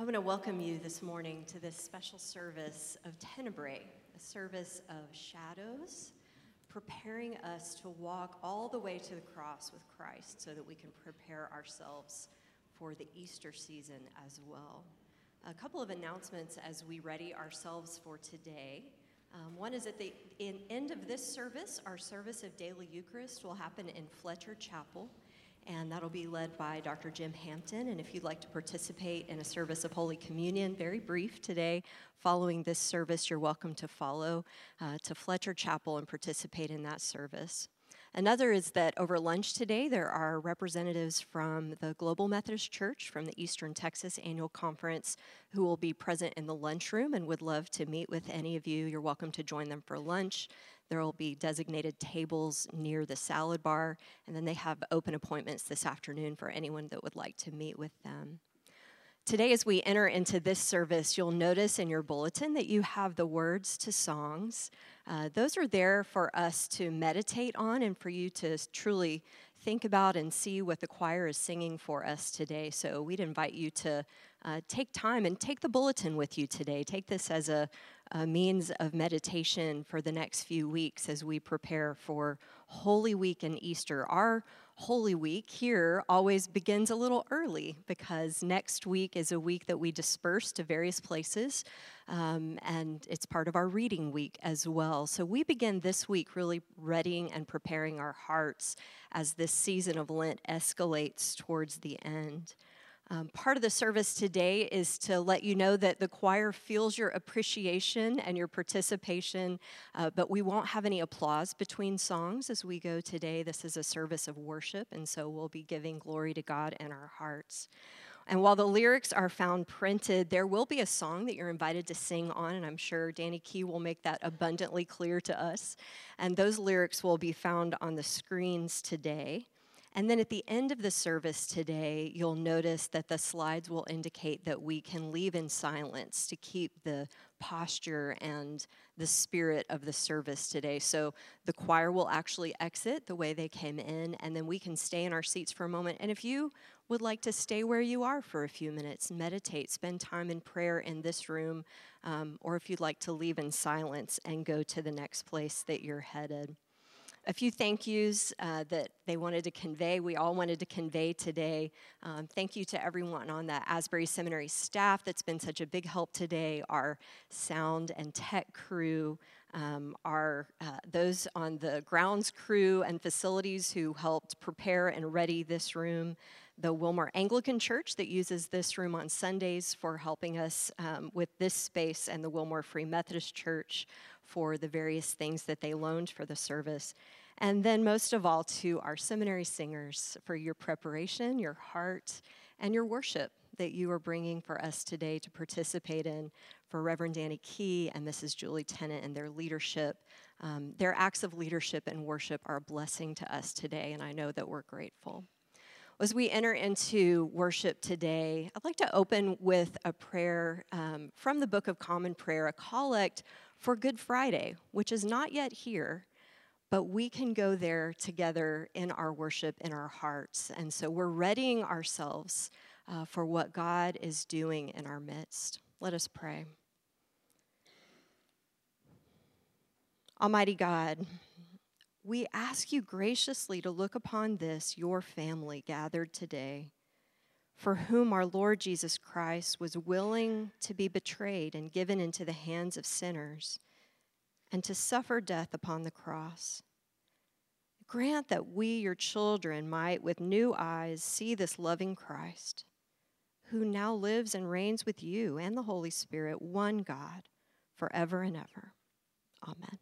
I want to welcome you this morning to this special service of Tenebrae, a service of shadows, preparing us to walk all the way to the cross with Christ so that we can prepare ourselves for the Easter season as well. A couple of announcements as we ready ourselves for today. Um, one is at the end of this service, our service of daily Eucharist will happen in Fletcher Chapel and that'll be led by Dr. Jim Hampton. And if you'd like to participate in a service of Holy Communion, very brief today, following this service, you're welcome to follow uh, to Fletcher Chapel and participate in that service. Another is that over lunch today, there are representatives from the Global Methodist Church from the Eastern Texas Annual Conference who will be present in the lunchroom and would love to meet with any of you. You're welcome to join them for lunch. There will be designated tables near the salad bar, and then they have open appointments this afternoon for anyone that would like to meet with them. Today, as we enter into this service, you'll notice in your bulletin that you have the words to songs. Uh, those are there for us to meditate on and for you to truly think about and see what the choir is singing for us today. So, we'd invite you to uh, take time and take the bulletin with you today. Take this as a, a means of meditation for the next few weeks as we prepare for Holy Week and Easter. Our Holy Week here always begins a little early because next week is a week that we disperse to various places, um, and it's part of our reading week as well. So we begin this week really readying and preparing our hearts as this season of Lent escalates towards the end. Um, part of the service today is to let you know that the choir feels your appreciation and your participation, uh, but we won't have any applause between songs as we go today. This is a service of worship, and so we'll be giving glory to God in our hearts. And while the lyrics are found printed, there will be a song that you're invited to sing on, and I'm sure Danny Key will make that abundantly clear to us. And those lyrics will be found on the screens today. And then at the end of the service today, you'll notice that the slides will indicate that we can leave in silence to keep the posture and the spirit of the service today. So the choir will actually exit the way they came in, and then we can stay in our seats for a moment. And if you would like to stay where you are for a few minutes, meditate, spend time in prayer in this room, um, or if you'd like to leave in silence and go to the next place that you're headed a few thank yous uh, that they wanted to convey. We all wanted to convey today. Um, thank you to everyone on the Asbury Seminary staff that's been such a big help today, our sound and tech crew, um, our, uh, those on the grounds crew and facilities who helped prepare and ready this room, the Wilmore Anglican Church that uses this room on Sundays for helping us um, with this space, and the Wilmore Free Methodist Church for the various things that they loaned for the service. And then, most of all, to our seminary singers for your preparation, your heart, and your worship that you are bringing for us today to participate in for Reverend Danny Key and Mrs. Julie Tennant and their leadership. Um, their acts of leadership and worship are a blessing to us today, and I know that we're grateful. As we enter into worship today, I'd like to open with a prayer um, from the Book of Common Prayer, a collect for Good Friday, which is not yet here, but we can go there together in our worship, in our hearts. And so we're readying ourselves uh, for what God is doing in our midst. Let us pray. Almighty God, we ask you graciously to look upon this, your family gathered today for whom our Lord Jesus Christ was willing to be betrayed and given into the hands of sinners and to suffer death upon the cross. Grant that we, your children, might with new eyes see this loving Christ, who now lives and reigns with you and the Holy Spirit, one God, forever and ever. Amen.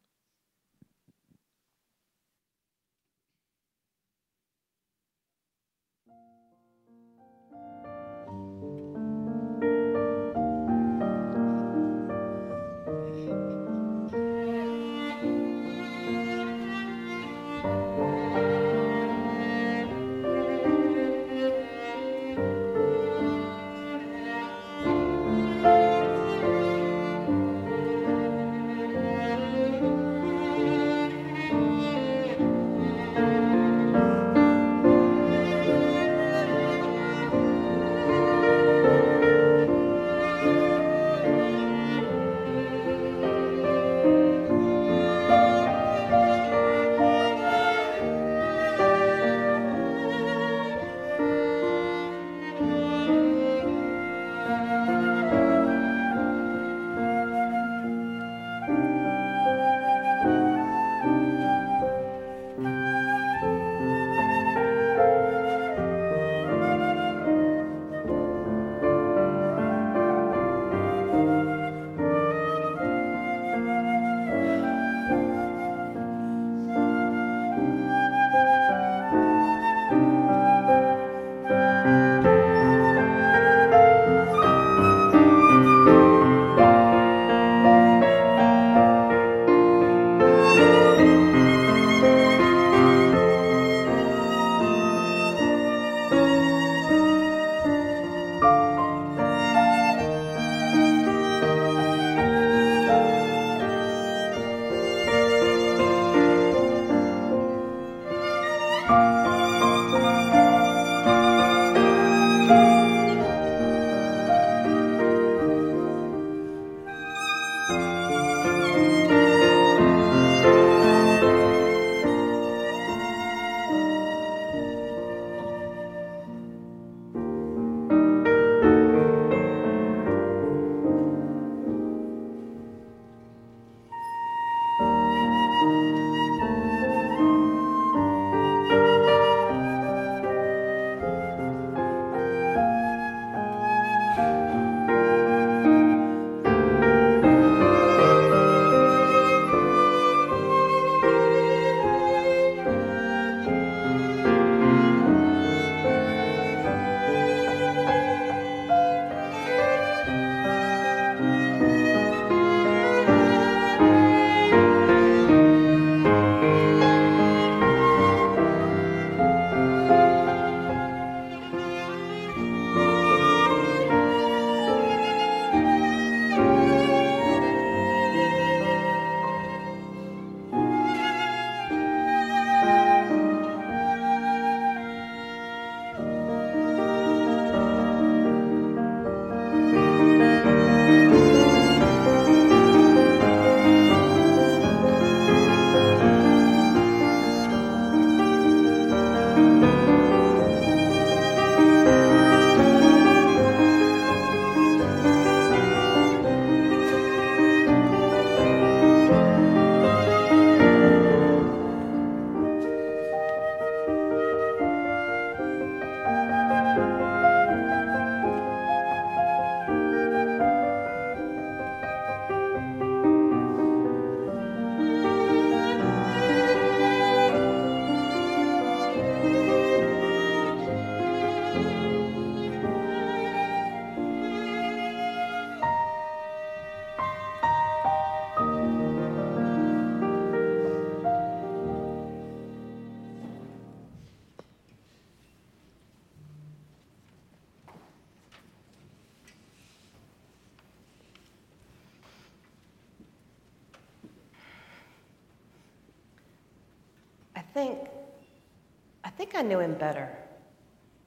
Think I knew him better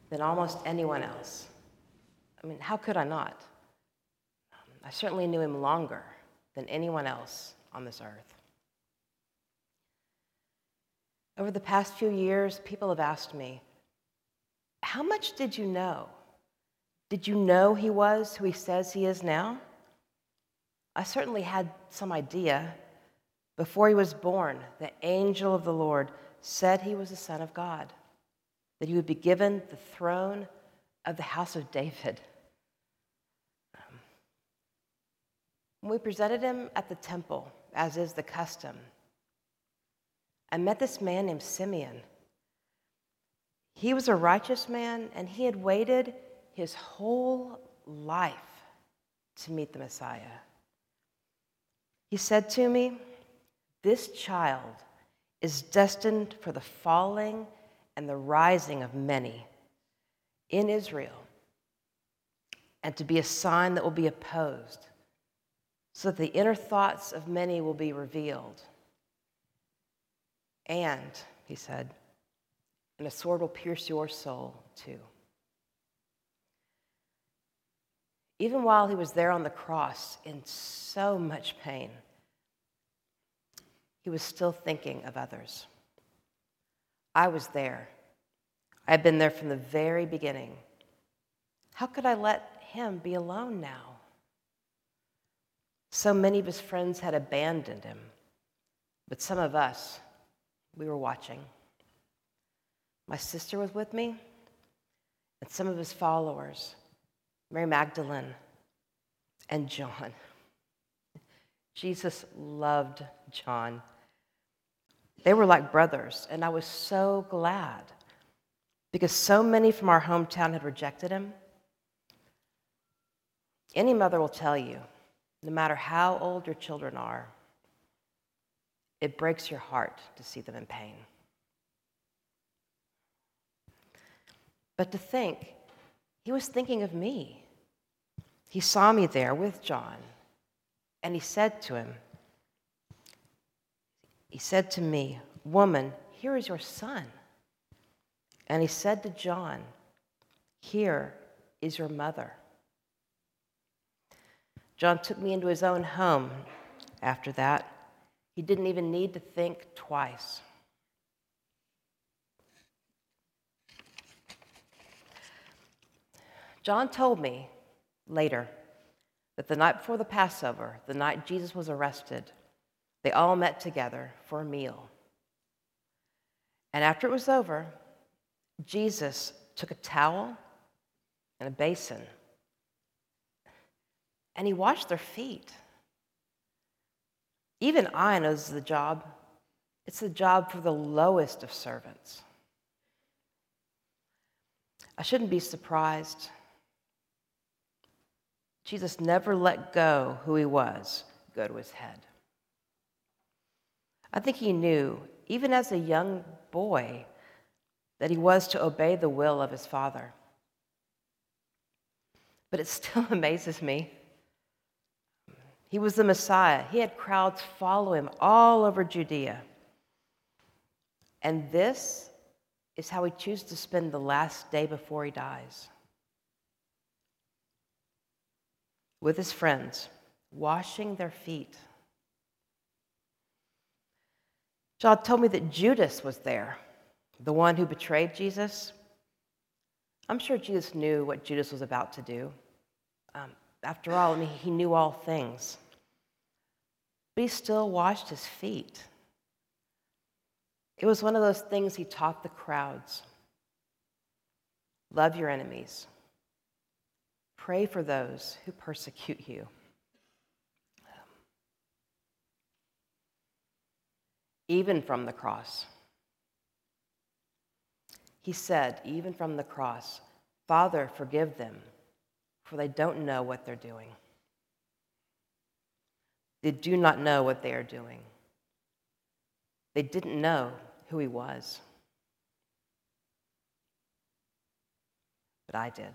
than almost anyone else. I mean, how could I not? I certainly knew him longer than anyone else on this earth. Over the past few years, people have asked me, How much did you know? Did you know he was who he says he is now? I certainly had some idea. Before he was born, the angel of the Lord said he was the Son of God, that he would be given the throne of the house of David. Um, when we presented him at the temple, as is the custom, I met this man named Simeon. He was a righteous man, and he had waited his whole life to meet the Messiah. He said to me, This child is destined for the falling and the rising of many in Israel, and to be a sign that will be opposed, so that the inner thoughts of many will be revealed. And, he said, and a sword will pierce your soul too. Even while he was there on the cross in so much pain, he was still thinking of others. I was there. I had been there from the very beginning. How could I let him be alone now? So many of his friends had abandoned him, but some of us, we were watching. My sister was with me, and some of his followers, Mary Magdalene and John. Jesus loved John. They were like brothers, and I was so glad because so many from our hometown had rejected him. Any mother will tell you, no matter how old your children are, it breaks your heart to see them in pain. But to think, he was thinking of me. He saw me there with John, and he said to him, He said to me, Woman, here is your son. And he said to John, Here is your mother. John took me into his own home after that. He didn't even need to think twice. John told me later that the night before the Passover, the night Jesus was arrested, they all met together for a meal. And after it was over, Jesus took a towel and a basin and he washed their feet. Even I knows the job. It's the job for the lowest of servants. I shouldn't be surprised. Jesus never let go who he was go to his head. I think he knew, even as a young boy, that he was to obey the will of his father. But it still amazes me he was the Messiah. He had crowds follow him all over Judea. And this is how he chooses to spend the last day before he dies with his friends, washing their feet. John told me that Judas was there, the one who betrayed Jesus. I'm sure Jesus knew what Judas was about to do. Um, after all, I mean, he knew all things. But he still washed his feet. It was one of those things he taught the crowds love your enemies, pray for those who persecute you. Even from the cross. He said, even from the cross, Father, forgive them for they don't know what they're doing. They do not know what they are doing. They didn't know who he was. But I did.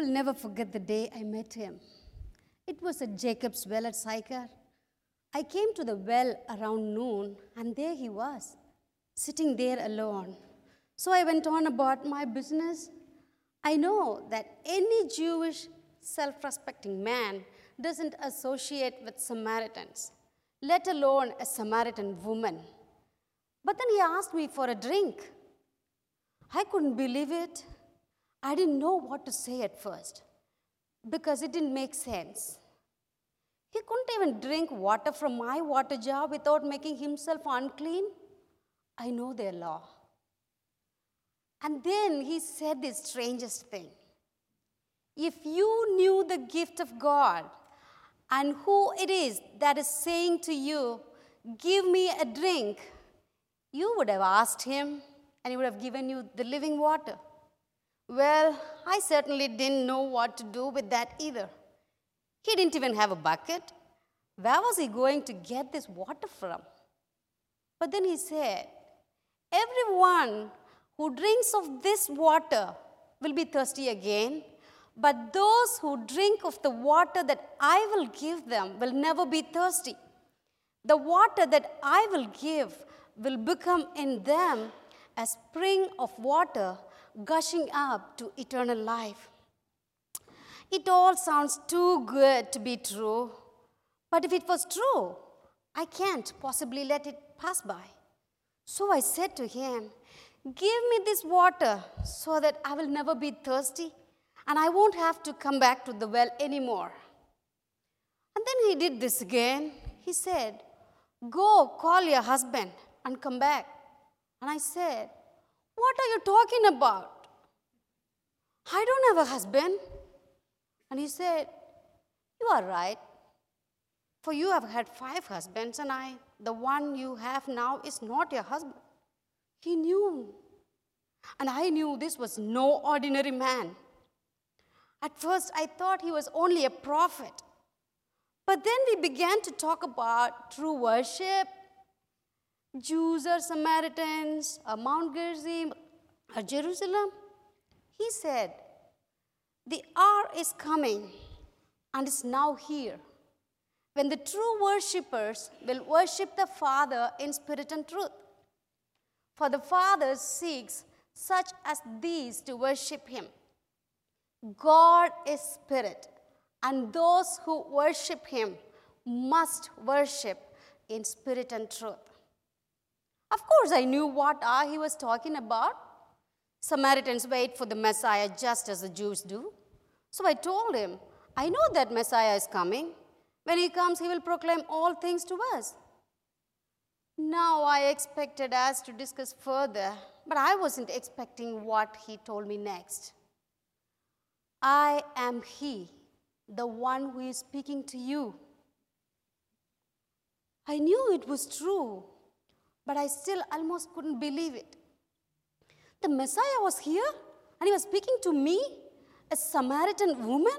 Will never forget the day I met him. It was at Jacob's well at Sychar. I came to the well around noon, and there he was, sitting there alone. So I went on about my business. I know that any Jewish self respecting man doesn't associate with Samaritans, let alone a Samaritan woman. But then he asked me for a drink. I couldn't believe it. I didn't know what to say at first because it didn't make sense. He couldn't even drink water from my water jar without making himself unclean. I know their law. And then he said the strangest thing. If you knew the gift of God and who it is that is saying to you, Give me a drink, you would have asked him and he would have given you the living water. Well, I certainly didn't know what to do with that either. He didn't even have a bucket. Where was he going to get this water from? But then he said, Everyone who drinks of this water will be thirsty again, but those who drink of the water that I will give them will never be thirsty. The water that I will give will become in them a spring of water gushing up to eternal life. It all sounds too good to be true, but if it was true, I can't possibly let it pass by. So I said to him, Give me this water so that I will never be thirsty and I won't have to come back to the well anymore. And then he did this again. He said, Go call your husband and come back. And I said, What are you talking about? I don't have a husband. And he said, You are right. For you have had five husbands, and I, the one you have now, is not your husband. He knew. And I knew this was no ordinary man. At first, I thought he was only a prophet. But then we began to talk about true worship, Jews or Samaritans, or Mount Gerizim, or Jerusalem. He said, The hour is coming and is now here when the true worshippers will worship the Father in spirit and truth. For the Father seeks such as these to worship Him. God is spirit, and those who worship Him must worship in spirit and truth. Of course, I knew what hour he was talking about. Samaritans wait for the Messiah just as the Jews do. So I told him, I know that Messiah is coming. When he comes, he will proclaim all things to us. Now I expected us to discuss further, but I wasn't expecting what he told me next. I am he, the one who is speaking to you. I knew it was true, but I still almost couldn't believe it. The Messiah was here and he was speaking to me, a Samaritan woman.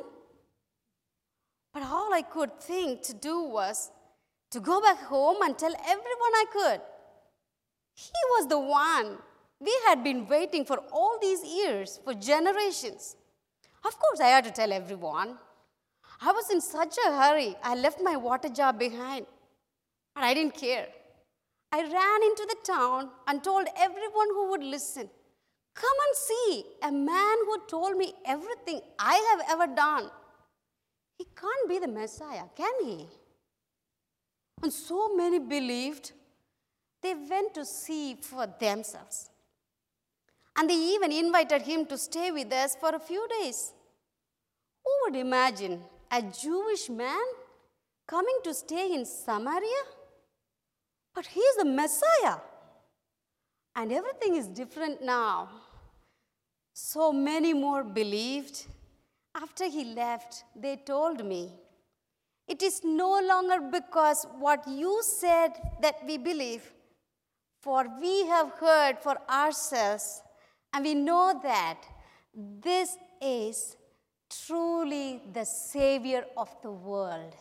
But all I could think to do was to go back home and tell everyone I could. He was the one we had been waiting for all these years, for generations. Of course, I had to tell everyone. I was in such a hurry, I left my water jar behind. but I didn't care. I ran into the town and told everyone who would listen Come and see a man who told me everything I have ever done. He can't be the Messiah, can he? And so many believed, they went to see for themselves. And they even invited him to stay with us for a few days. Who would imagine a Jewish man coming to stay in Samaria? But he is the Messiah. And everything is different now. So many more believed. After he left, they told me, It is no longer because what you said that we believe, for we have heard for ourselves, and we know that this is truly the Savior of the world.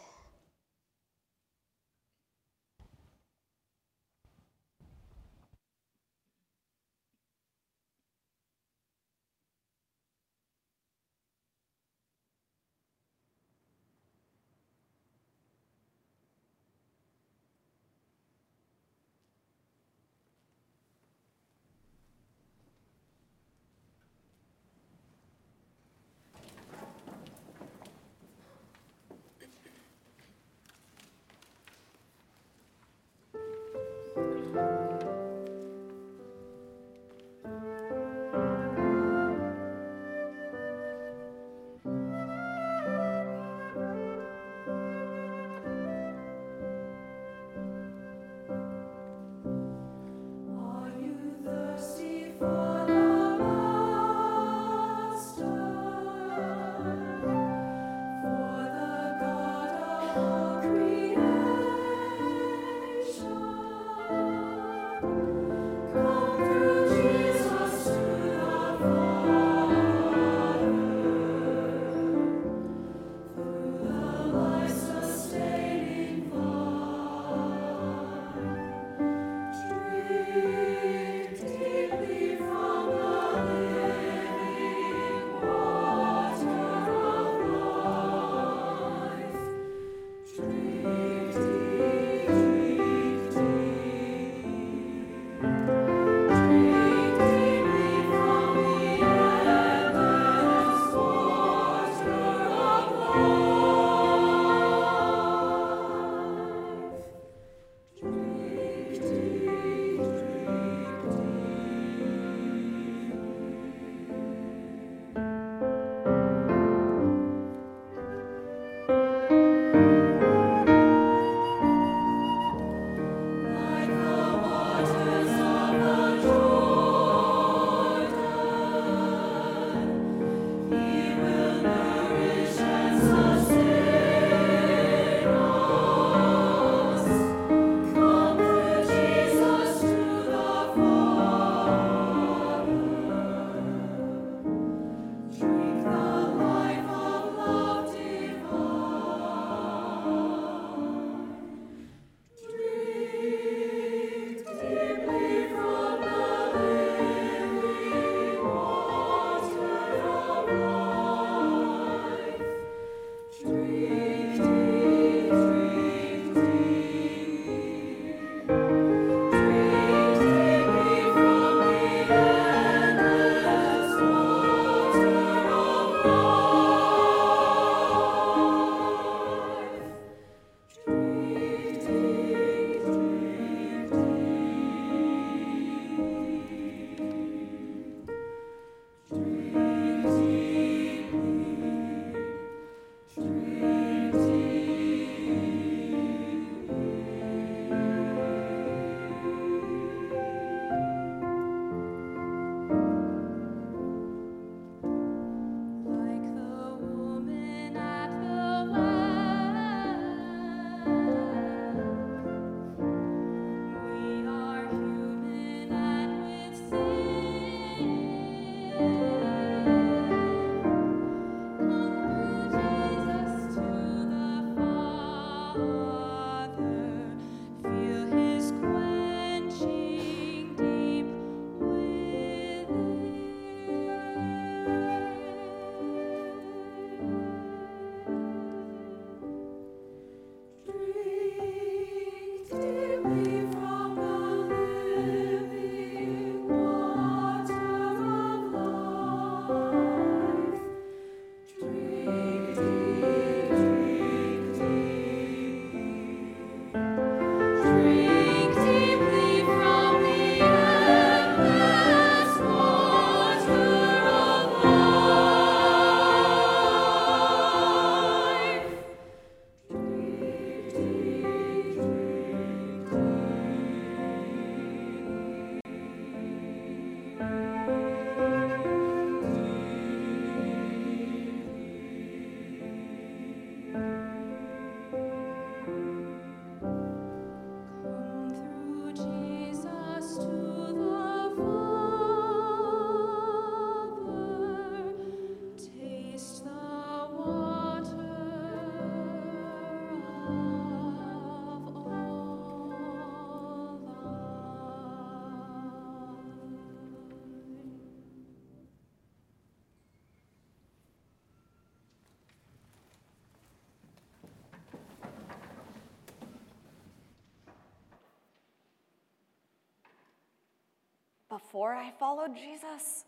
Before I followed Jesus,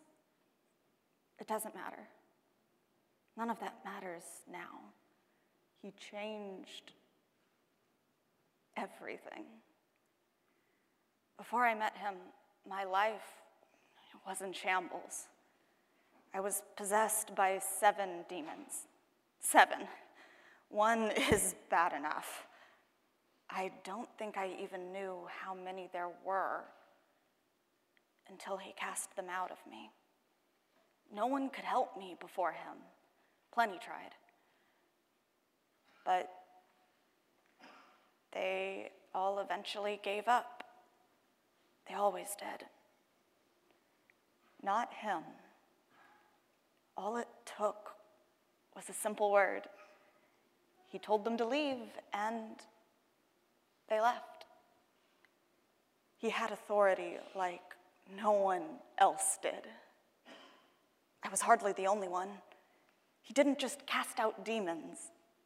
it doesn't matter. None of that matters now. He changed everything. Before I met him, my life was in shambles. I was possessed by seven demons. Seven. One is bad enough. I don't think I even knew how many there were until he cast them out of me. No one could help me before him. Plenty tried. But they all eventually gave up. They always did. Not him. All it took was a simple word. He told them to leave, and they left. He had authority like no one else did. I was hardly the only one. He didn't just cast out demons,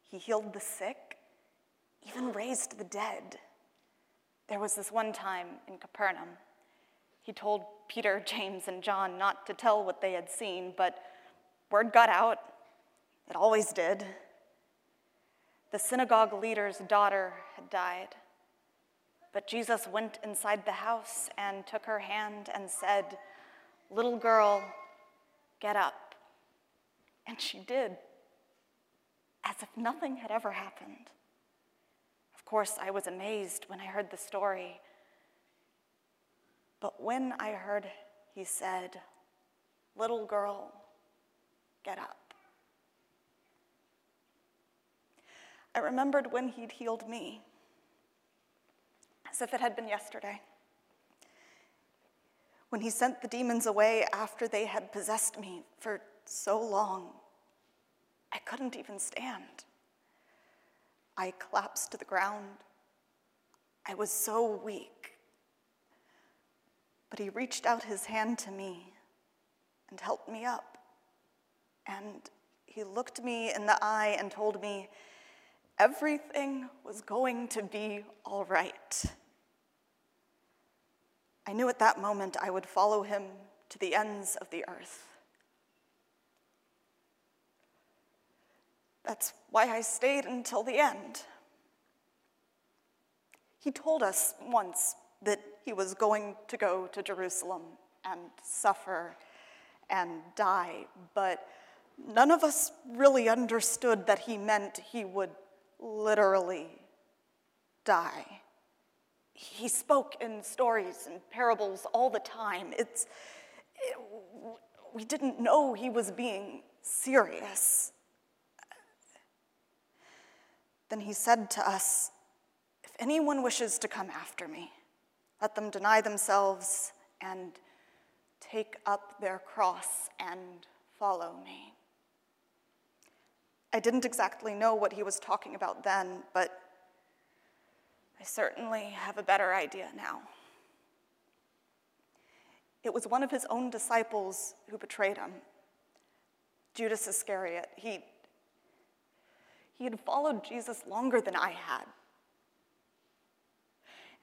he healed the sick, even raised the dead. There was this one time in Capernaum. He told Peter, James, and John not to tell what they had seen, but word got out. It always did. The synagogue leader's daughter had died. But Jesus went inside the house and took her hand and said, Little girl, get up. And she did, as if nothing had ever happened. Of course, I was amazed when I heard the story. But when I heard he said, Little girl, get up. I remembered when he'd healed me, as if it had been yesterday. When he sent the demons away after they had possessed me for so long, I couldn't even stand. I collapsed to the ground. I was so weak. But he reached out his hand to me and helped me up. And he looked me in the eye and told me everything was going to be all right. I knew at that moment I would follow him to the ends of the earth. That's why I stayed until the end. He told us once that he was going to go to Jerusalem and suffer and die, but none of us really understood that he meant he would literally die. He spoke in stories and parables all the time. It's, it, we didn't know he was being serious. Then he said to us, If anyone wishes to come after me, let them deny themselves and take up their cross and follow me. I didn't exactly know what he was talking about then, but I certainly have a better idea now. It was one of his own disciples who betrayed him, Judas Iscariot. He, he had followed Jesus longer than I had.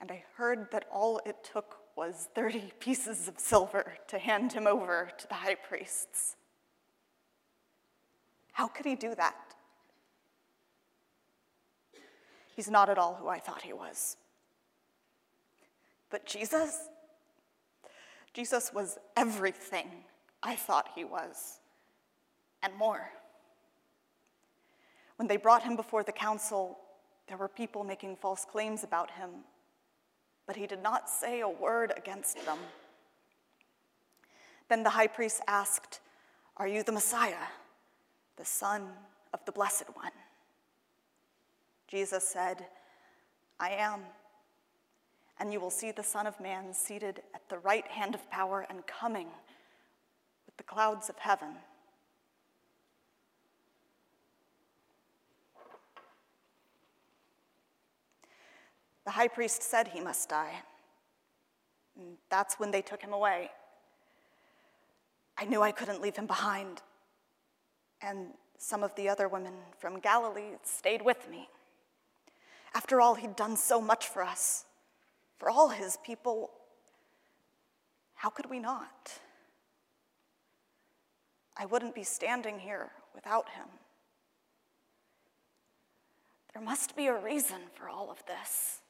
And I heard that all it took was 30 pieces of silver to hand him over to the high priests. How could he do that? He's not at all who I thought he was. But Jesus, Jesus was everything I thought he was, and more. When they brought him before the council, there were people making false claims about him, but he did not say a word against them. Then the high priest asked, Are you the Messiah, the Son of the Blessed One? Jesus said, I am. And you will see the Son of Man seated at the right hand of power and coming with the clouds of heaven. The high priest said he must die. And that's when they took him away. I knew I couldn't leave him behind. And some of the other women from Galilee stayed with me. After all, he'd done so much for us, for all his people. How could we not? I wouldn't be standing here without him. There must be a reason for all of this.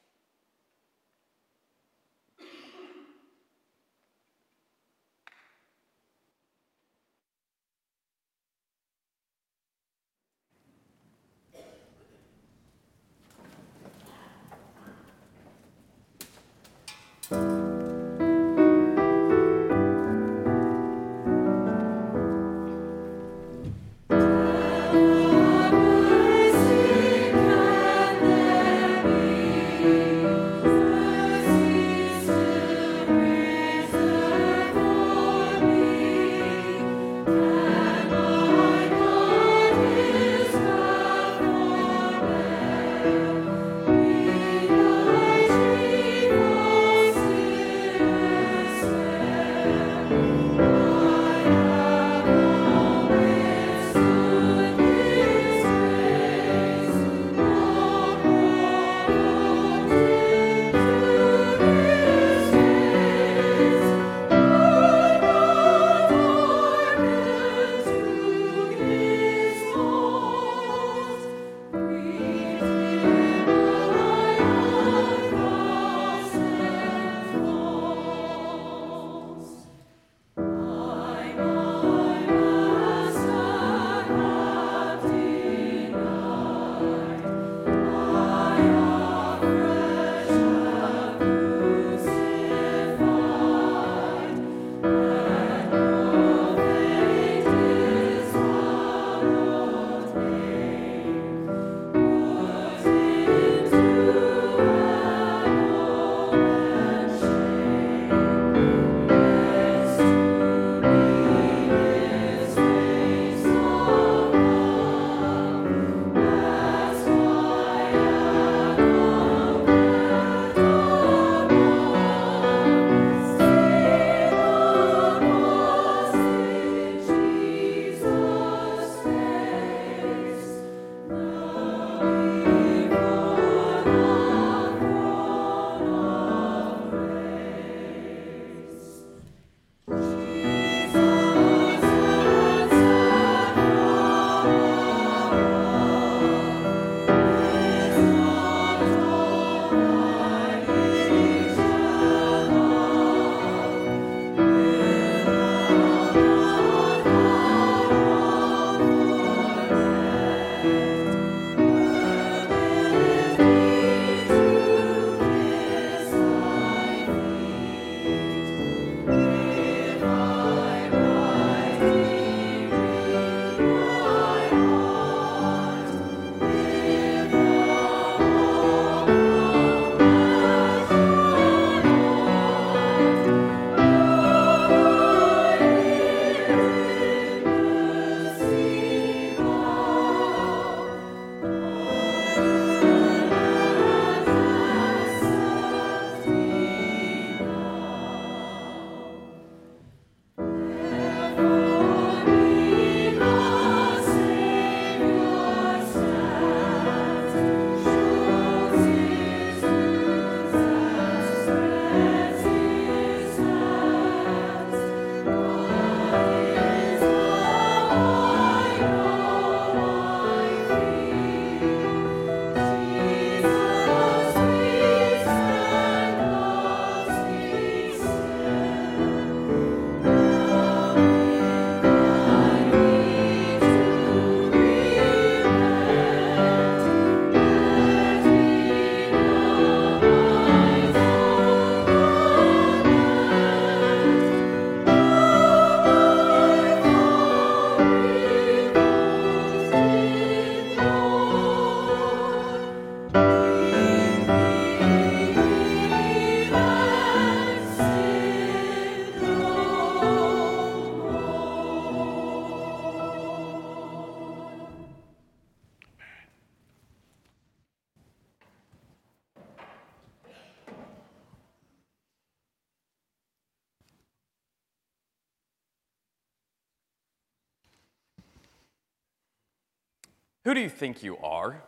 Who do you think you are?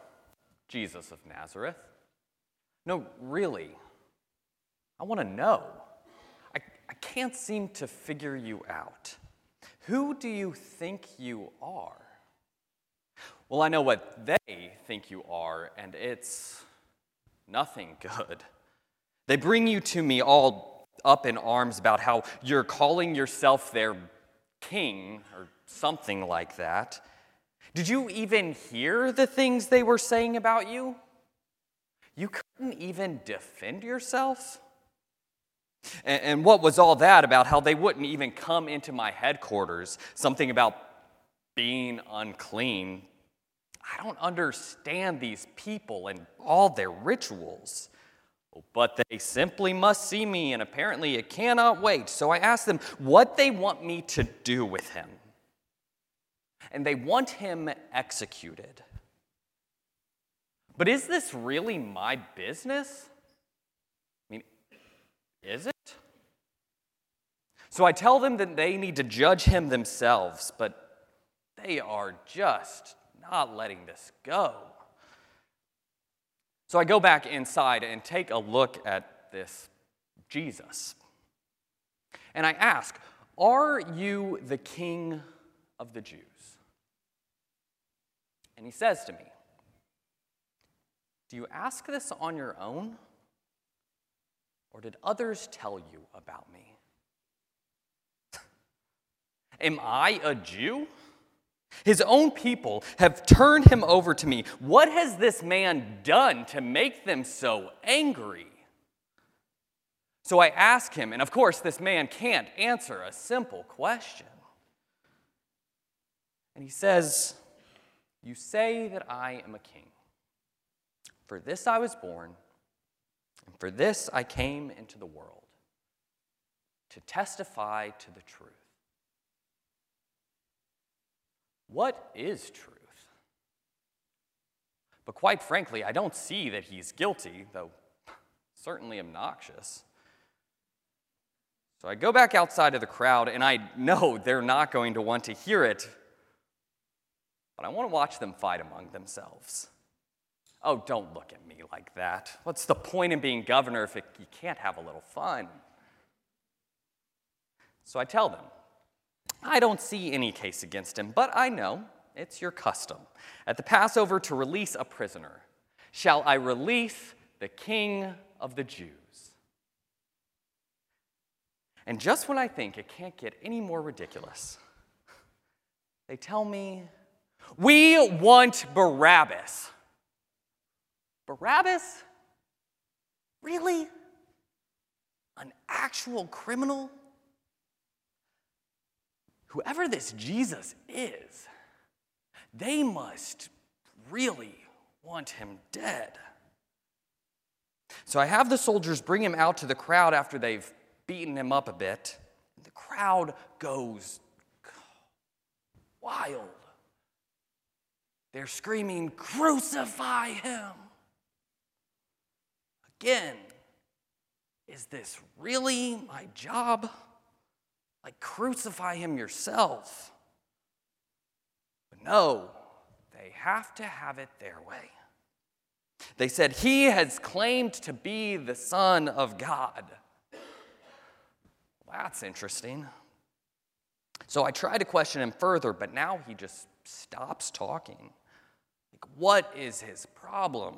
Jesus of Nazareth. No, really. I want to know. I, I can't seem to figure you out. Who do you think you are? Well, I know what they think you are, and it's nothing good. They bring you to me all up in arms about how you're calling yourself their king or something like that. Did you even hear the things they were saying about you? You couldn't even defend yourself? And, and, what was all that about how they wouldn't even come into my headquarters? Something about being unclean. I don't understand these people and all their rituals. Oh, but they simply must see me, and apparently it cannot wait. So I ask them what they want me to do with him. And they want him executed. But is this really my business? I mean, is it? So I tell them that they need to judge him themselves, but they are just not letting this go. So I go back inside and take a look at this Jesus. And I ask, Are you the king of the Jews? And he says to me, Do you ask this on your own? Or did others tell you about me? Am I a Jew? His own people have turned him over to me. What has this man done to make them so angry? So I ask him, and of course, this man can't answer a simple question. And he says, You say that I am a king. For this I was born, and for this I came into the world, to testify to the truth. What is truth? But quite frankly, I don't see that he's guilty, though certainly obnoxious. So I go back outside of the crowd, and I know they're not going to want to hear it, but I want to watch them fight among themselves. Oh, don't look at me like that. What's the point in being governor if it, you can't have a little fun? So I tell them, I don't see any case against him, but I know it's your custom at the Passover to release a prisoner. Shall I release the king of the Jews? And just when I think it can't get any more ridiculous, they tell me, We want Barabbas. Barabbas? Really? An actual criminal? whoever this Jesus is, they must really want him dead. So I have the soldiers bring him out to the crowd after they've beaten him up a bit. The crowd goes wild. They're screaming, Crucify him! Again, is this really my job? Like, crucify him yourself. But no, they have to have it their way. They said, He has claimed to be the Son of God. That's interesting. So I tried to question him further, but now he just stops talking. Like, what is his problem?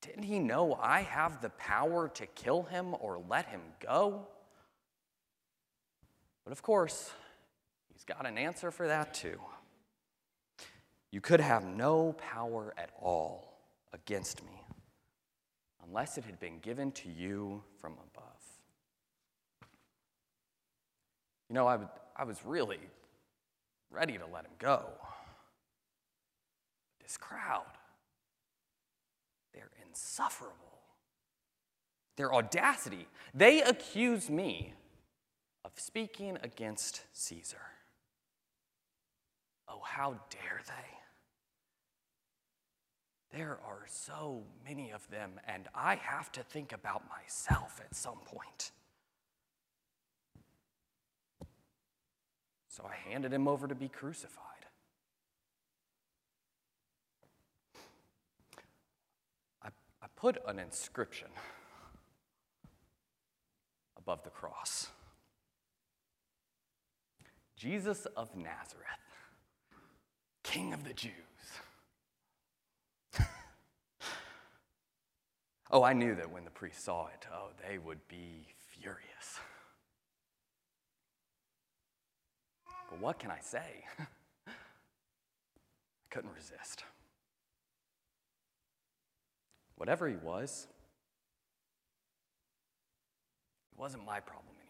Didn't he know I have the power to kill him or let him go? But of course, he's got an answer for that too. You could have no power at all against me unless it had been given to you from above. You know, I, I was really ready to let him go. This crowd, they're insufferable. Their audacity, they accuse me of speaking against Caesar. Oh, how dare they! There are so many of them, and I have to think about myself at some point. So I handed him over to be crucified. I, I put an inscription above the cross Jesus of Nazareth, King of the Jews. Oh, I knew that when the priests saw it, oh, they would be furious. But what can I say? I couldn't resist. Whatever he was, it wasn't my problem anymore.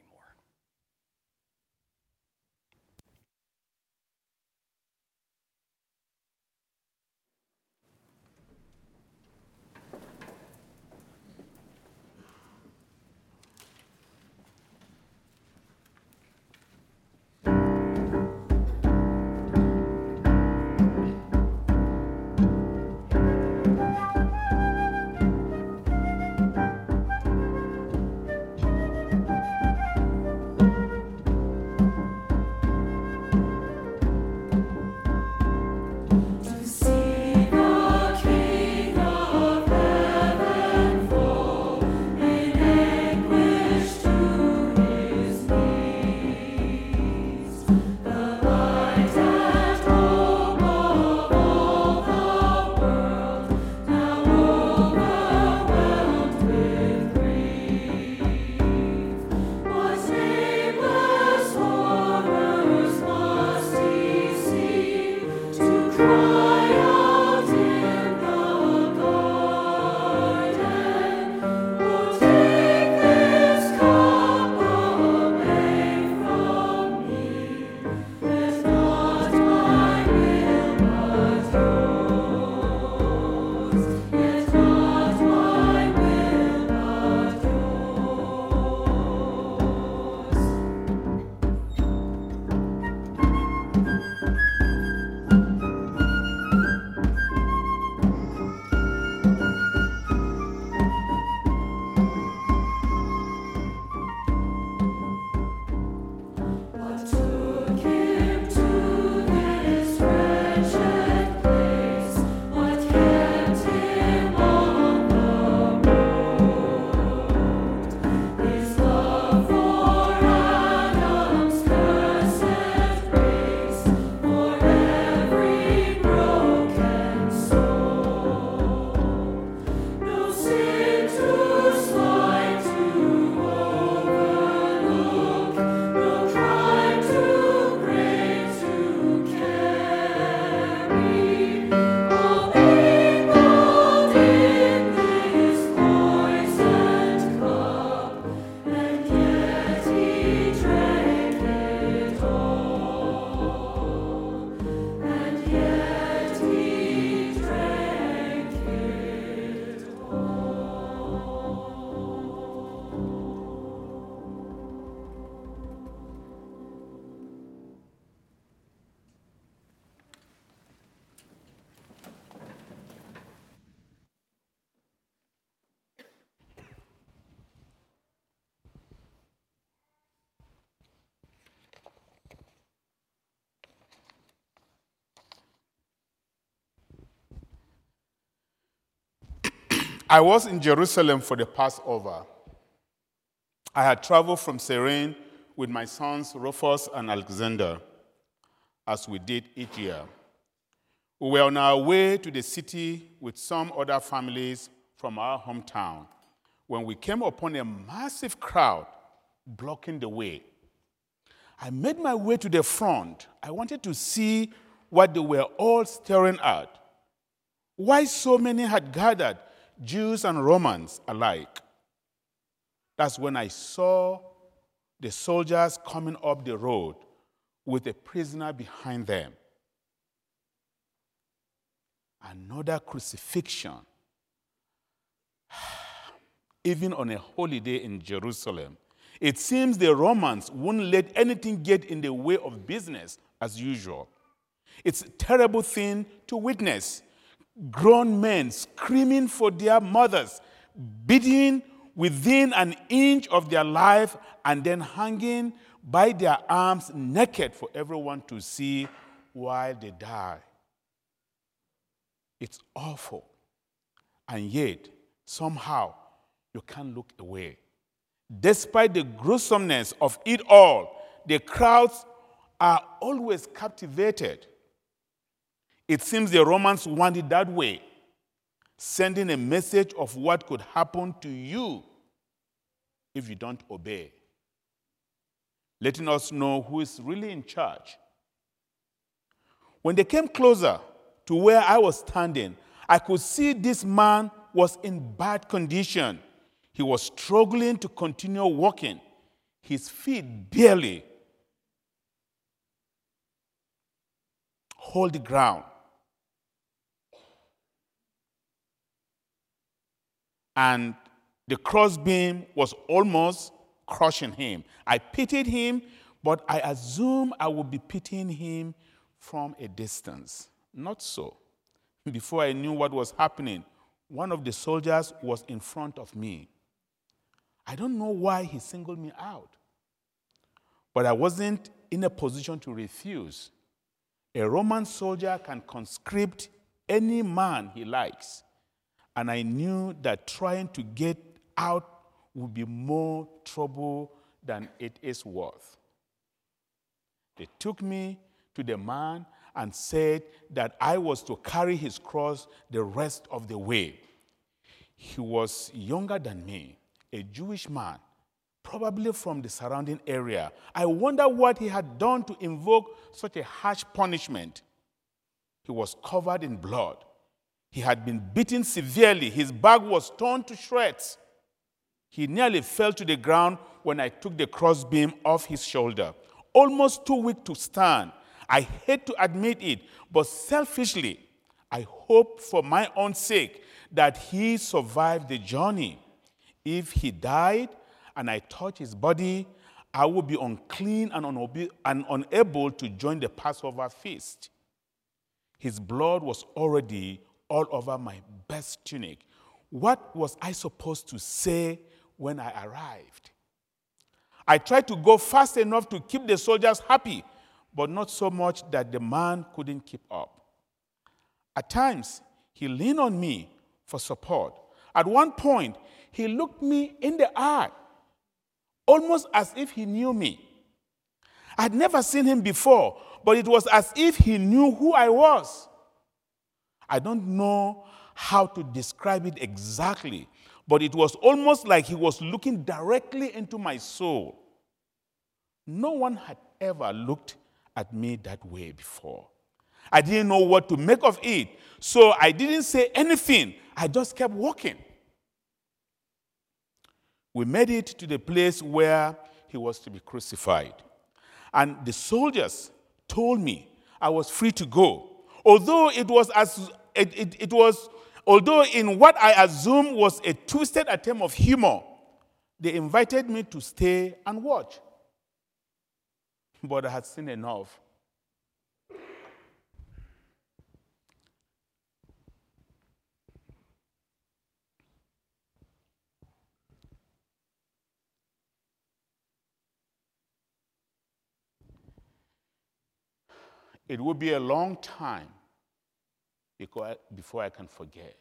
I was in Jerusalem for the Passover. I had traveled from Cyrene with my sons Rufus and Alexander, as we did each year. We were on our way to the city with some other families from our hometown when we came upon a massive crowd blocking the way. I made my way to the front. I wanted to see what they were all staring at. Why so many had gathered Jews and Romans alike. That's when I saw the soldiers coming up the road with a prisoner behind them. Another crucifixion. Even on a holiday in Jerusalem. It seems the Romans wouldn't let anything get in the way of business as usual. It's a terrible thing to witness grown men screaming for their mothers, beaten within an inch of their life, and then hanging by their arms naked for everyone to see while they die. It's awful. And yet, Somehow, you can't look away. Despite the gruesomeness of it all, the crowds are always captivated. It seems the Romans wanted that way, sending a message of what could happen to you if you don't obey, letting us know who is really in charge. When they came closer to where I was standing, I could see this man was in bad condition. He was struggling to continue walking. His feet barely hold the ground. And the crossbeam was almost crushing him. I pitied him, but I assumed I would be pitying him from a distance. Not so. Before I knew what was happening, one of the soldiers was in front of me. I don't know why he singled me out, but I wasn't in a position to refuse. A Roman soldier can conscript any man he likes, and I knew that trying to get out would be more trouble than it is worth. They took me to the man and said that I was to carry his cross the rest of the way. He was younger than me, a Jewish man, probably from the surrounding area. I wonder what he had done to invoke such a harsh punishment. He was covered in blood. He had been beaten severely. His back was torn to shreds. He nearly fell to the ground when I took the crossbeam off his shoulder. Almost too weak to stand. I hate to admit it, but selfishly, I hope for my own sake that he survived the journey. If he died and I touch his body, I would be unclean and, and unable to join the Passover feast. His blood was already all over my best tunic. What was I supposed to say when I arrived? I tried to go fast enough to keep the soldiers happy, but not so much that the man couldn't keep up. At times, he leaned on me for support. At one point, he looked me in the eye, almost as if he knew me. I'd never seen him before, but it was as if he knew who I was. I don't know how to describe it exactly, but it was almost like he was looking directly into my soul. No one had ever looked at me that way before. I didn't know what to make of it, so I didn't say anything. I just kept walking. We made it to the place where he was to be crucified. And the soldiers told me I was free to go. Although it was as it, it, it was although in what I assume was a twisted attempt of humor, they invited me to stay and watch. But I had seen enough. It will be a long time before I can forget.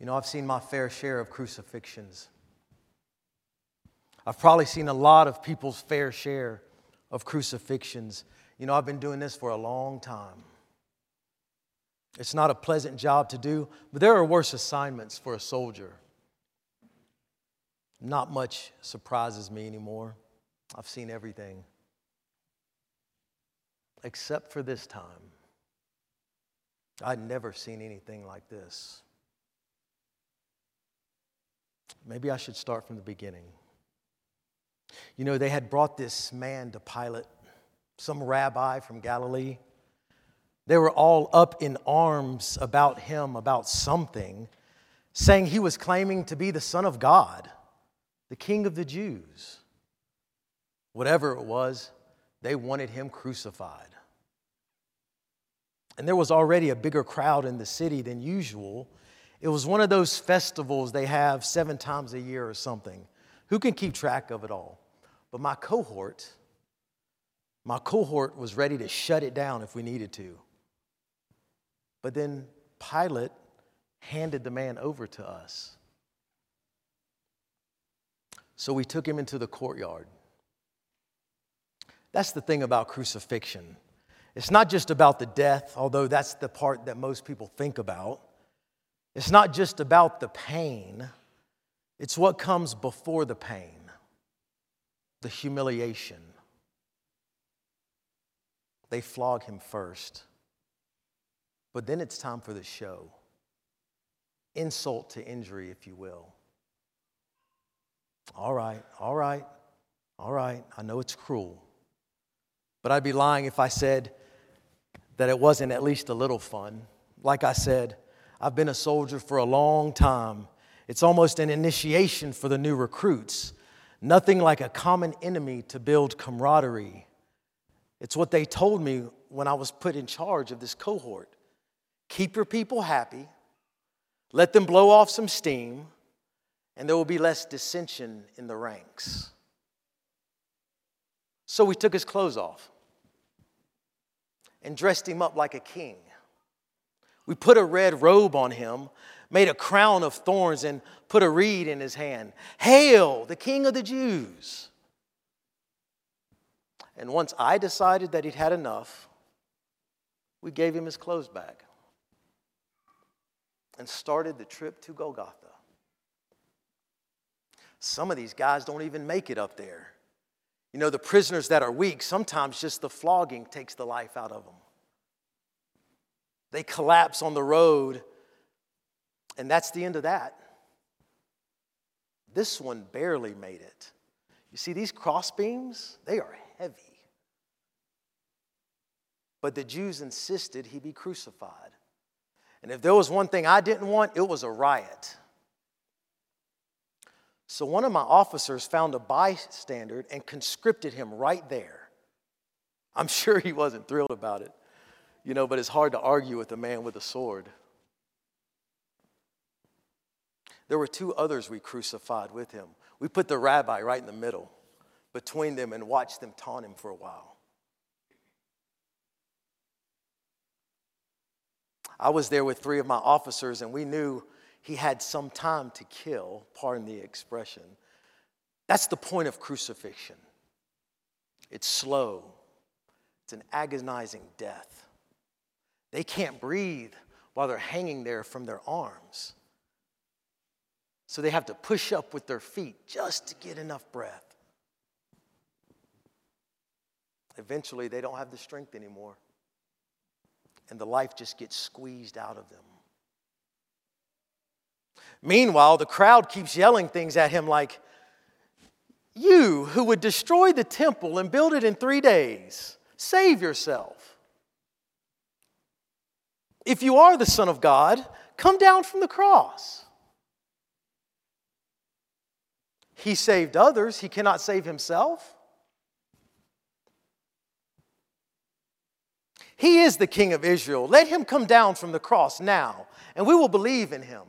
You know, I've seen my fair share of crucifixions. I've probably seen a lot of people's fair share of crucifixions. You know, I've been doing this for a long time. It's not a pleasant job to do, but there are worse assignments for a soldier. Not much surprises me anymore. I've seen everything. Except for this time. I'd never seen anything like this. Maybe I should start from the beginning. You know, they had brought this man to Pilate, some rabbi from Galilee. They were all up in arms about him, about something, saying he was claiming to be the Son of God, the King of the Jews. Whatever it was, they wanted him crucified. And there was already a bigger crowd in the city than usual. It was one of those festivals they have seven times a year or something. Who can keep track of it all? But my cohort, my cohort was ready to shut it down if we needed to. But then Pilate handed the man over to us. So we took him into the courtyard. That's the thing about crucifixion. It's not just about the death, although that's the part that most people think about. It's not just about the pain, it's what comes before the pain the humiliation. They flog him first, but then it's time for the show. Insult to injury, if you will. All right, all right, all right. I know it's cruel, but I'd be lying if I said that it wasn't at least a little fun. Like I said, I've been a soldier for a long time. It's almost an initiation for the new recruits. Nothing like a common enemy to build camaraderie. It's what they told me when I was put in charge of this cohort. Keep your people happy, let them blow off some steam, and there will be less dissension in the ranks. So we took his clothes off and dressed him up like a king. We put a red robe on him made a crown of thorns and put a reed in his hand. Hail, the King of the Jews! And once I decided that he'd had enough, we gave him his clothes back and started the trip to Golgotha. Some of these guys don't even make it up there. You know, the prisoners that are weak, sometimes just the flogging takes the life out of them. They collapse on the road and that's the end of that. This one barely made it. You see, these crossbeams, they are heavy. But the Jews insisted he be crucified. And if there was one thing I didn't want, it was a riot. So one of my officers found a bystander and conscripted him right there. I'm sure he wasn't thrilled about it, you know, but it's hard to argue with a man with a sword. There were two others we crucified with him. We put the rabbi right in the middle between them and watched them taunt him for a while. I was there with three of my officers, and we knew he had some time to kill, pardon the expression. That's the point of crucifixion. It's slow, it's an agonizing death. They can't breathe while they're hanging there from their arms. So they have to push up with their feet just to get enough breath. Eventually, they don't have the strength anymore, and the life just gets squeezed out of them. Meanwhile, the crowd keeps yelling things at him like, You who would destroy the temple and build it in three days, save yourself. If you are the Son of God, come down from the cross. He saved others, he cannot save himself. He is the King of Israel. Let him come down from the cross now, and we will believe in him.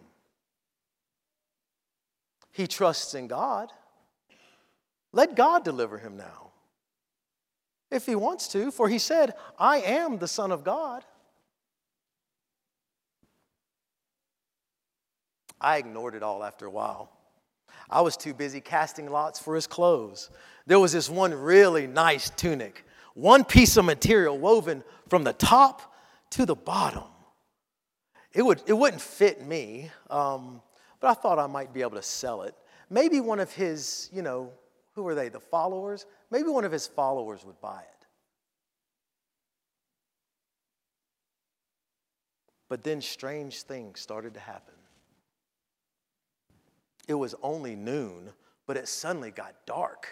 He trusts in God. Let God deliver him now, if he wants to, for he said, I am the Son of God. I ignored it all after a while. I was too busy casting lots for his clothes. There was this one really nice tunic, one piece of material woven from the top to the bottom. It, would, it wouldn't fit me, um, but I thought I might be able to sell it. Maybe one of his, you know, who are they, the followers? Maybe one of his followers would buy it. But then strange things started to happen. It was only noon, but it suddenly got dark.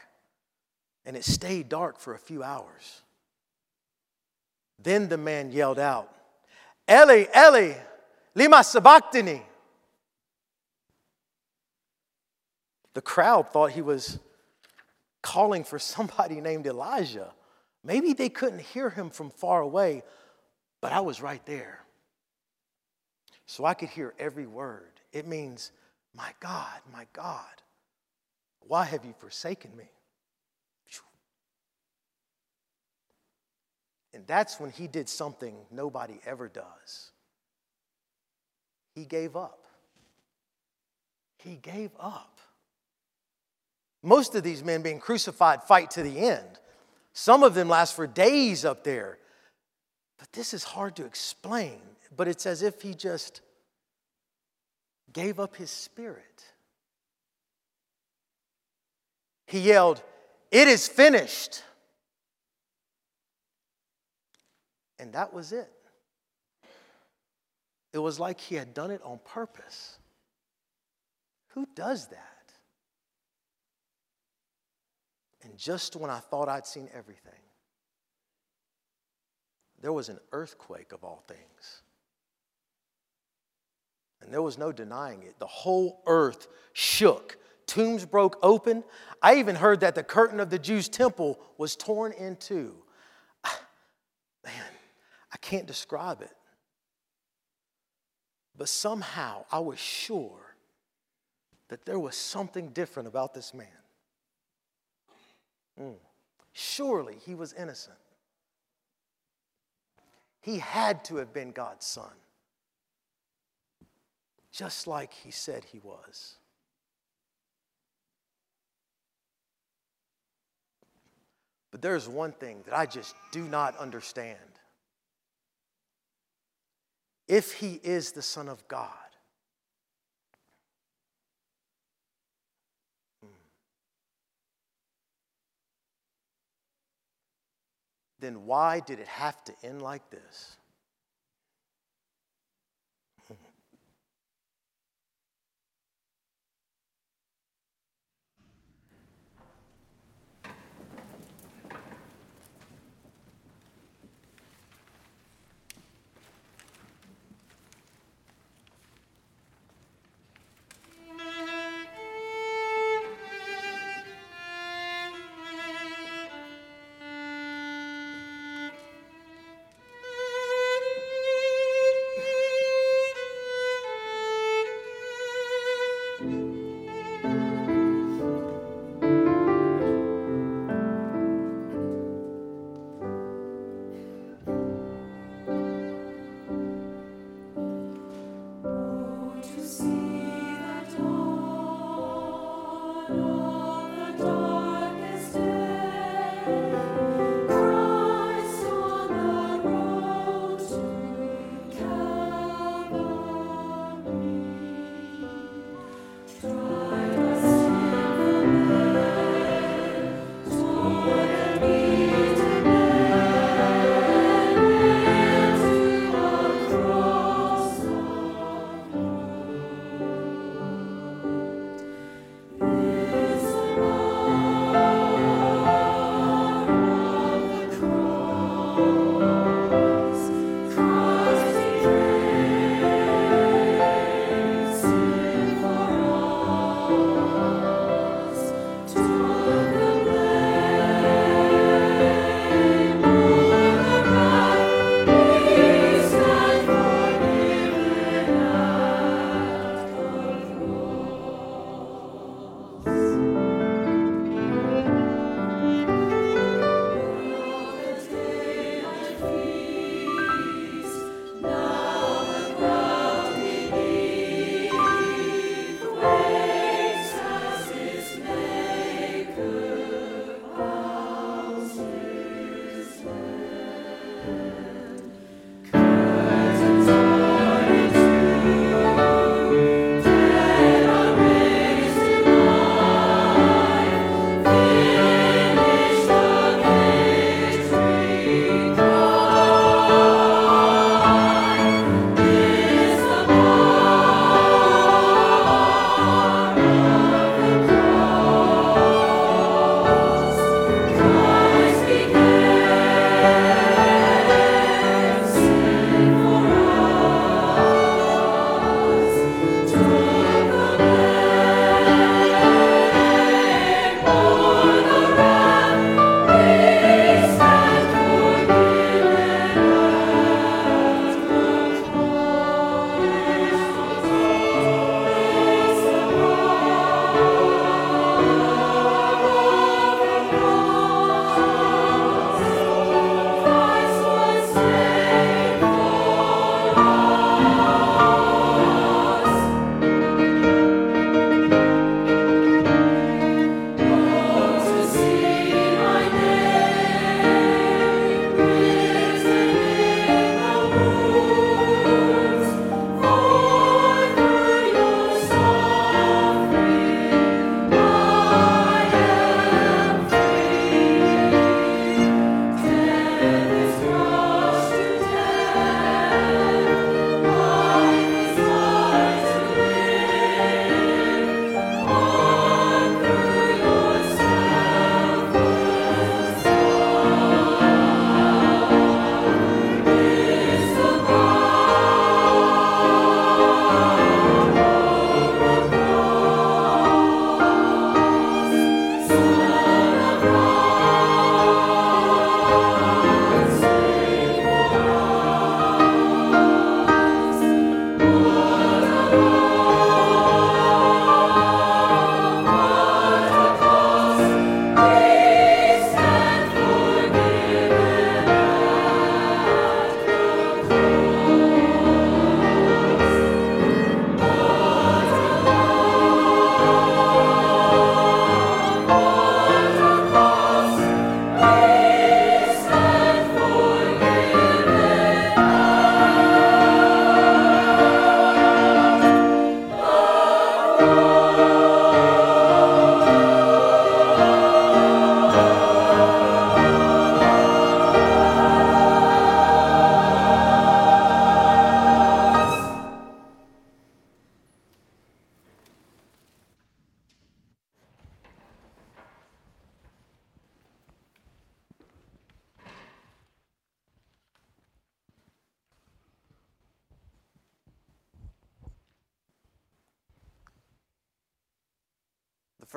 And it stayed dark for a few hours. Then the man yelled out, Eli, Eli, lima sabachthani. The crowd thought he was calling for somebody named Elijah. Maybe they couldn't hear him from far away, but I was right there. So I could hear every word. It means, My God, my God, why have you forsaken me? And that's when he did something nobody ever does. He gave up. He gave up. Most of these men being crucified fight to the end. Some of them last for days up there. But this is hard to explain, but it's as if he just gave up his spirit. He yelled, It is finished. And that was it. It was like he had done it on purpose. Who does that? And just when I thought I'd seen everything, there was an earthquake of all things. And there was no denying it. The whole earth shook. Tombs broke open. I even heard that the curtain of the Jews' temple was torn in two. Man, I can't describe it. But somehow I was sure that there was something different about this man. Mm. Surely he was innocent. He had to have been God's son, just like he said he was. But there's one thing that I just do not understand. If he is the Son of God, hmm, then why did it have to end like this?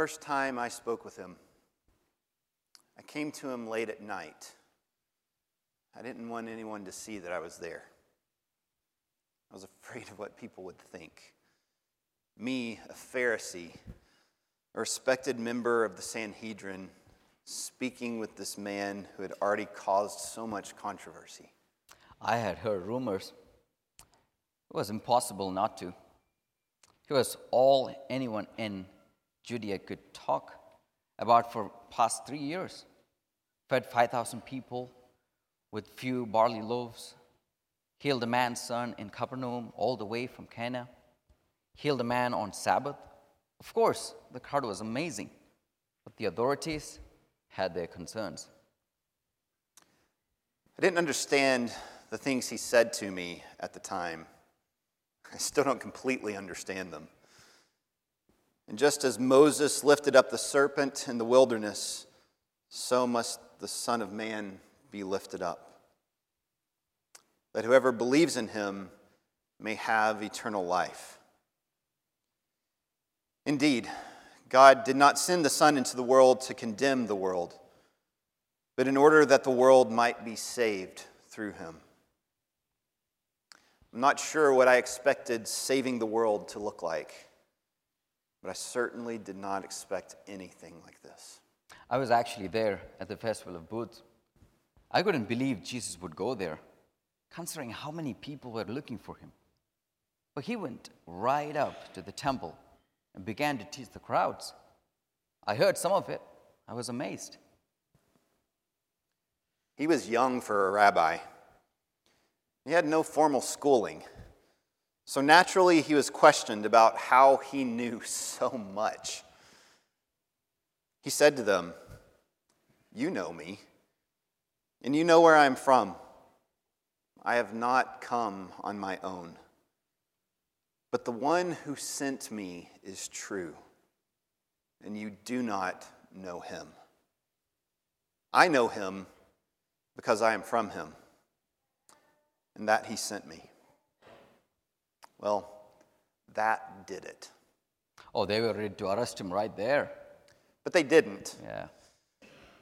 First time I spoke with him, I came to him late at night. I didn't want anyone to see that I was there. I was afraid of what people would think. Me, a Pharisee, a respected member of the Sanhedrin, speaking with this man who had already caused so much controversy. I had heard rumors. It was impossible not to. He was all anyone in Judea could talk about for past three years. Fed 5,000 people with few barley loaves, healed a man's son in Capernaum all the way from Cana, healed a man on Sabbath. Of course, the crowd was amazing, but the authorities had their concerns. I didn't understand the things he said to me at the time. I still don't completely understand them. And just as Moses lifted up the serpent in the wilderness, so must the Son of Man be lifted up. That whoever believes in him may have eternal life. Indeed, God did not send the Son into the world to condemn the world, but in order that the world might be saved through him. I'm not sure what I expected saving the world to look like, but I certainly did not expect anything like this. I was actually there at the Festival of Booths. I couldn't believe Jesus would go there, considering how many people were looking for him. But he went right up to the temple and began to teach the crowds. I heard some of it. I was amazed. He was young for a rabbi. He had no formal schooling. So naturally, he was questioned about how he knew so much. He said to them, You know me, and you know where I'm from. I have not come on my own, but the one who sent me is true, and you do not know him. I know him because I am from him and that he sent me. Well, that did it. Oh, they were ready to arrest him right there. But they didn't. Yeah.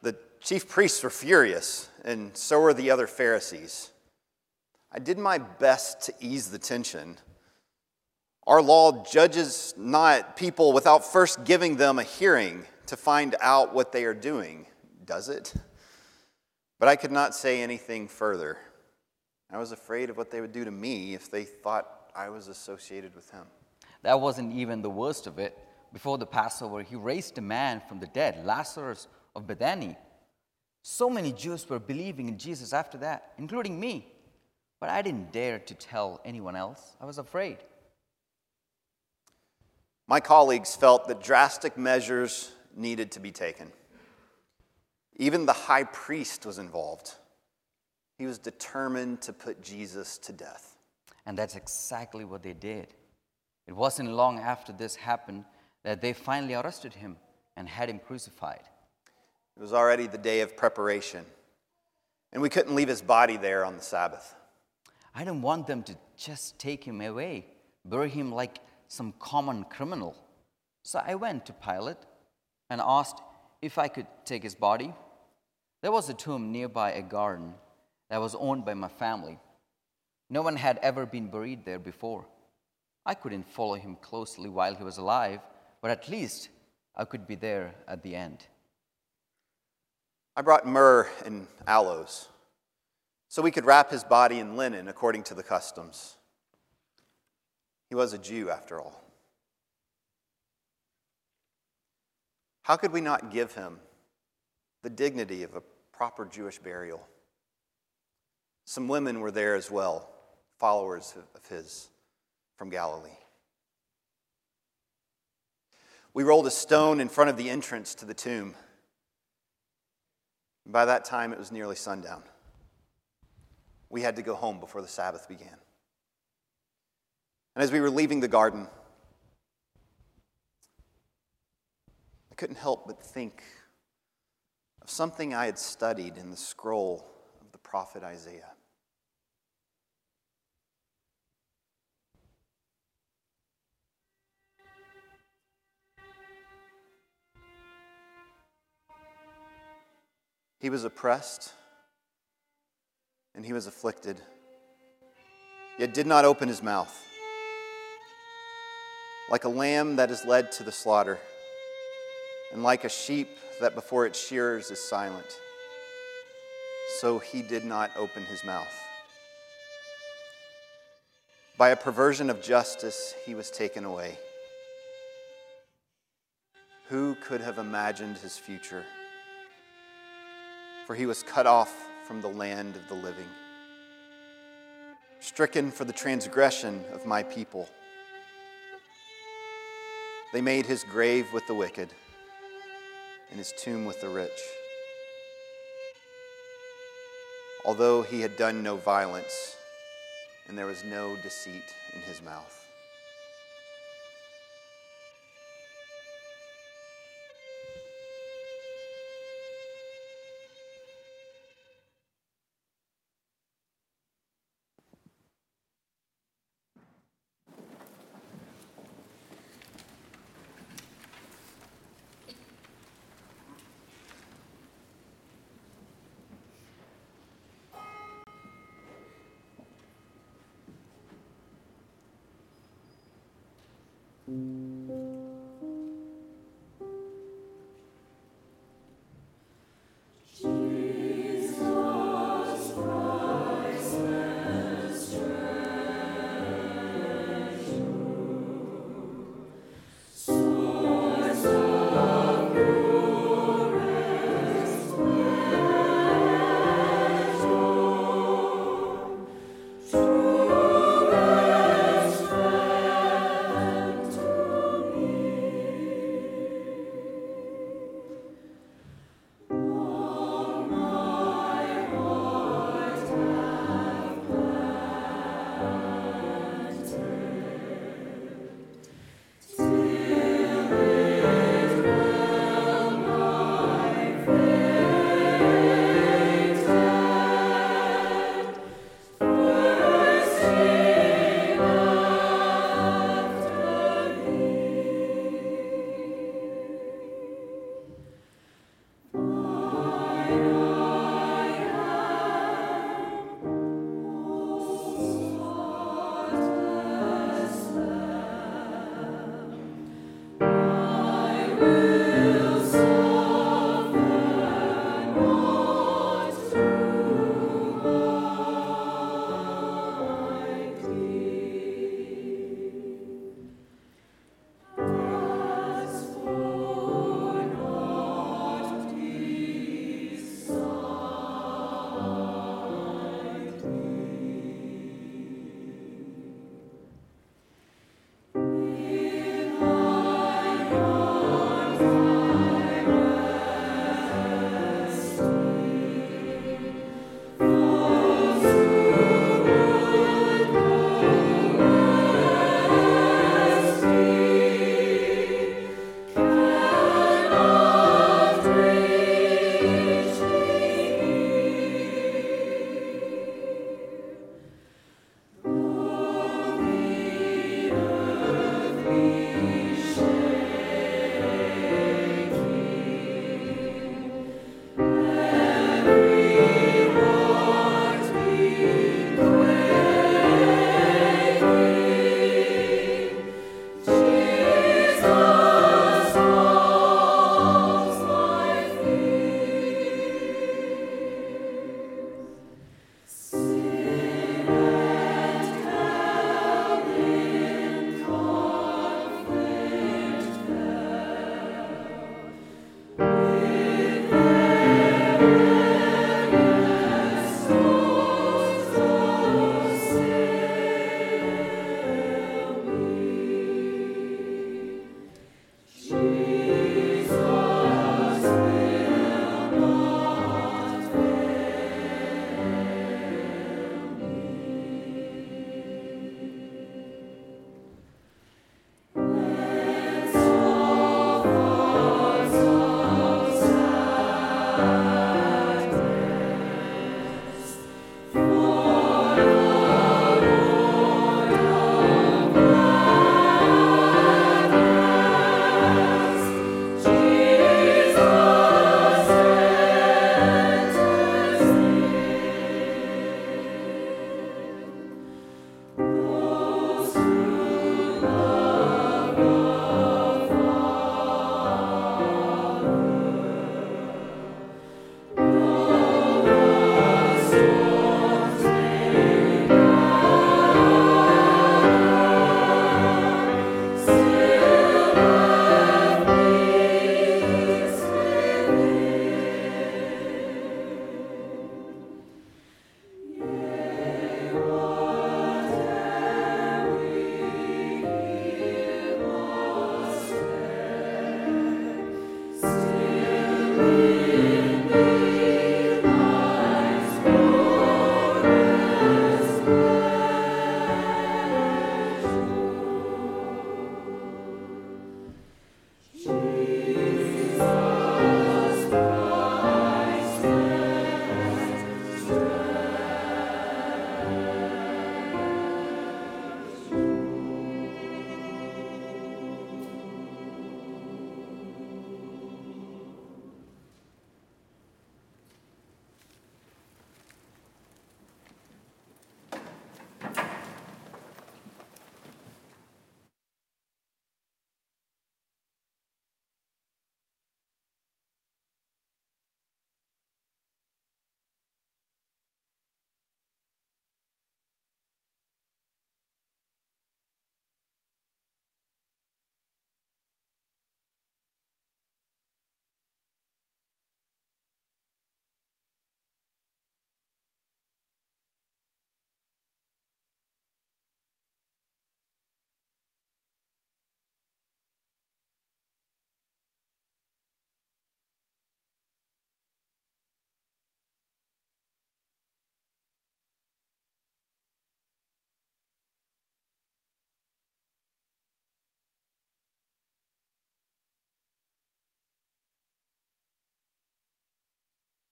The chief priests were furious, and so were the other Pharisees. I did my best to ease the tension. Our law judges not people without first giving them a hearing to find out what they are doing, does it? But I could not say anything further. I was afraid of what they would do to me if they thought I was associated with him. That wasn't even the worst of it. Before the Passover, he raised a man from the dead, Lazarus of Bethany. So many Jews were believing in Jesus after that, including me. But I didn't dare to tell anyone else. I was afraid. My colleagues felt that drastic measures needed to be taken. Even the high priest was involved. He was determined to put Jesus to death. And that's exactly what they did. It wasn't long after this happened that they finally arrested him and had him crucified. It was already the day of preparation, and we couldn't leave his body there on the Sabbath. I didn't want them to just take him away, bury him like some common criminal. So I went to Pilate and asked if I could take his body. There was a tomb nearby a garden that was owned by my family. No one had ever been buried there before. I couldn't follow him closely while he was alive, but at least I could be there at the end. I brought myrrh and aloes so we could wrap his body in linen according to the customs. He was a Jew, after all. How could we not give him the dignity of a proper Jewish burial? Some women were there as well, followers of his from Galilee. We rolled a stone in front of the entrance to the tomb. By that time, it was nearly sundown. We had to go home before the Sabbath began. And as we were leaving the garden, I couldn't help but think of something I had studied in the scroll of the prophet Isaiah. He was oppressed and he was afflicted, yet did not open his mouth. Like a lamb that is led to the slaughter, and like a sheep that before its shearers is silent, so he did not open his mouth. By a perversion of justice, he was taken away. Who could have imagined his future? For he was cut off from the land of the living, stricken for the transgression of my people. They made his grave with the wicked and his tomb with the rich. Although he had done no violence, and there was no deceit in his mouth.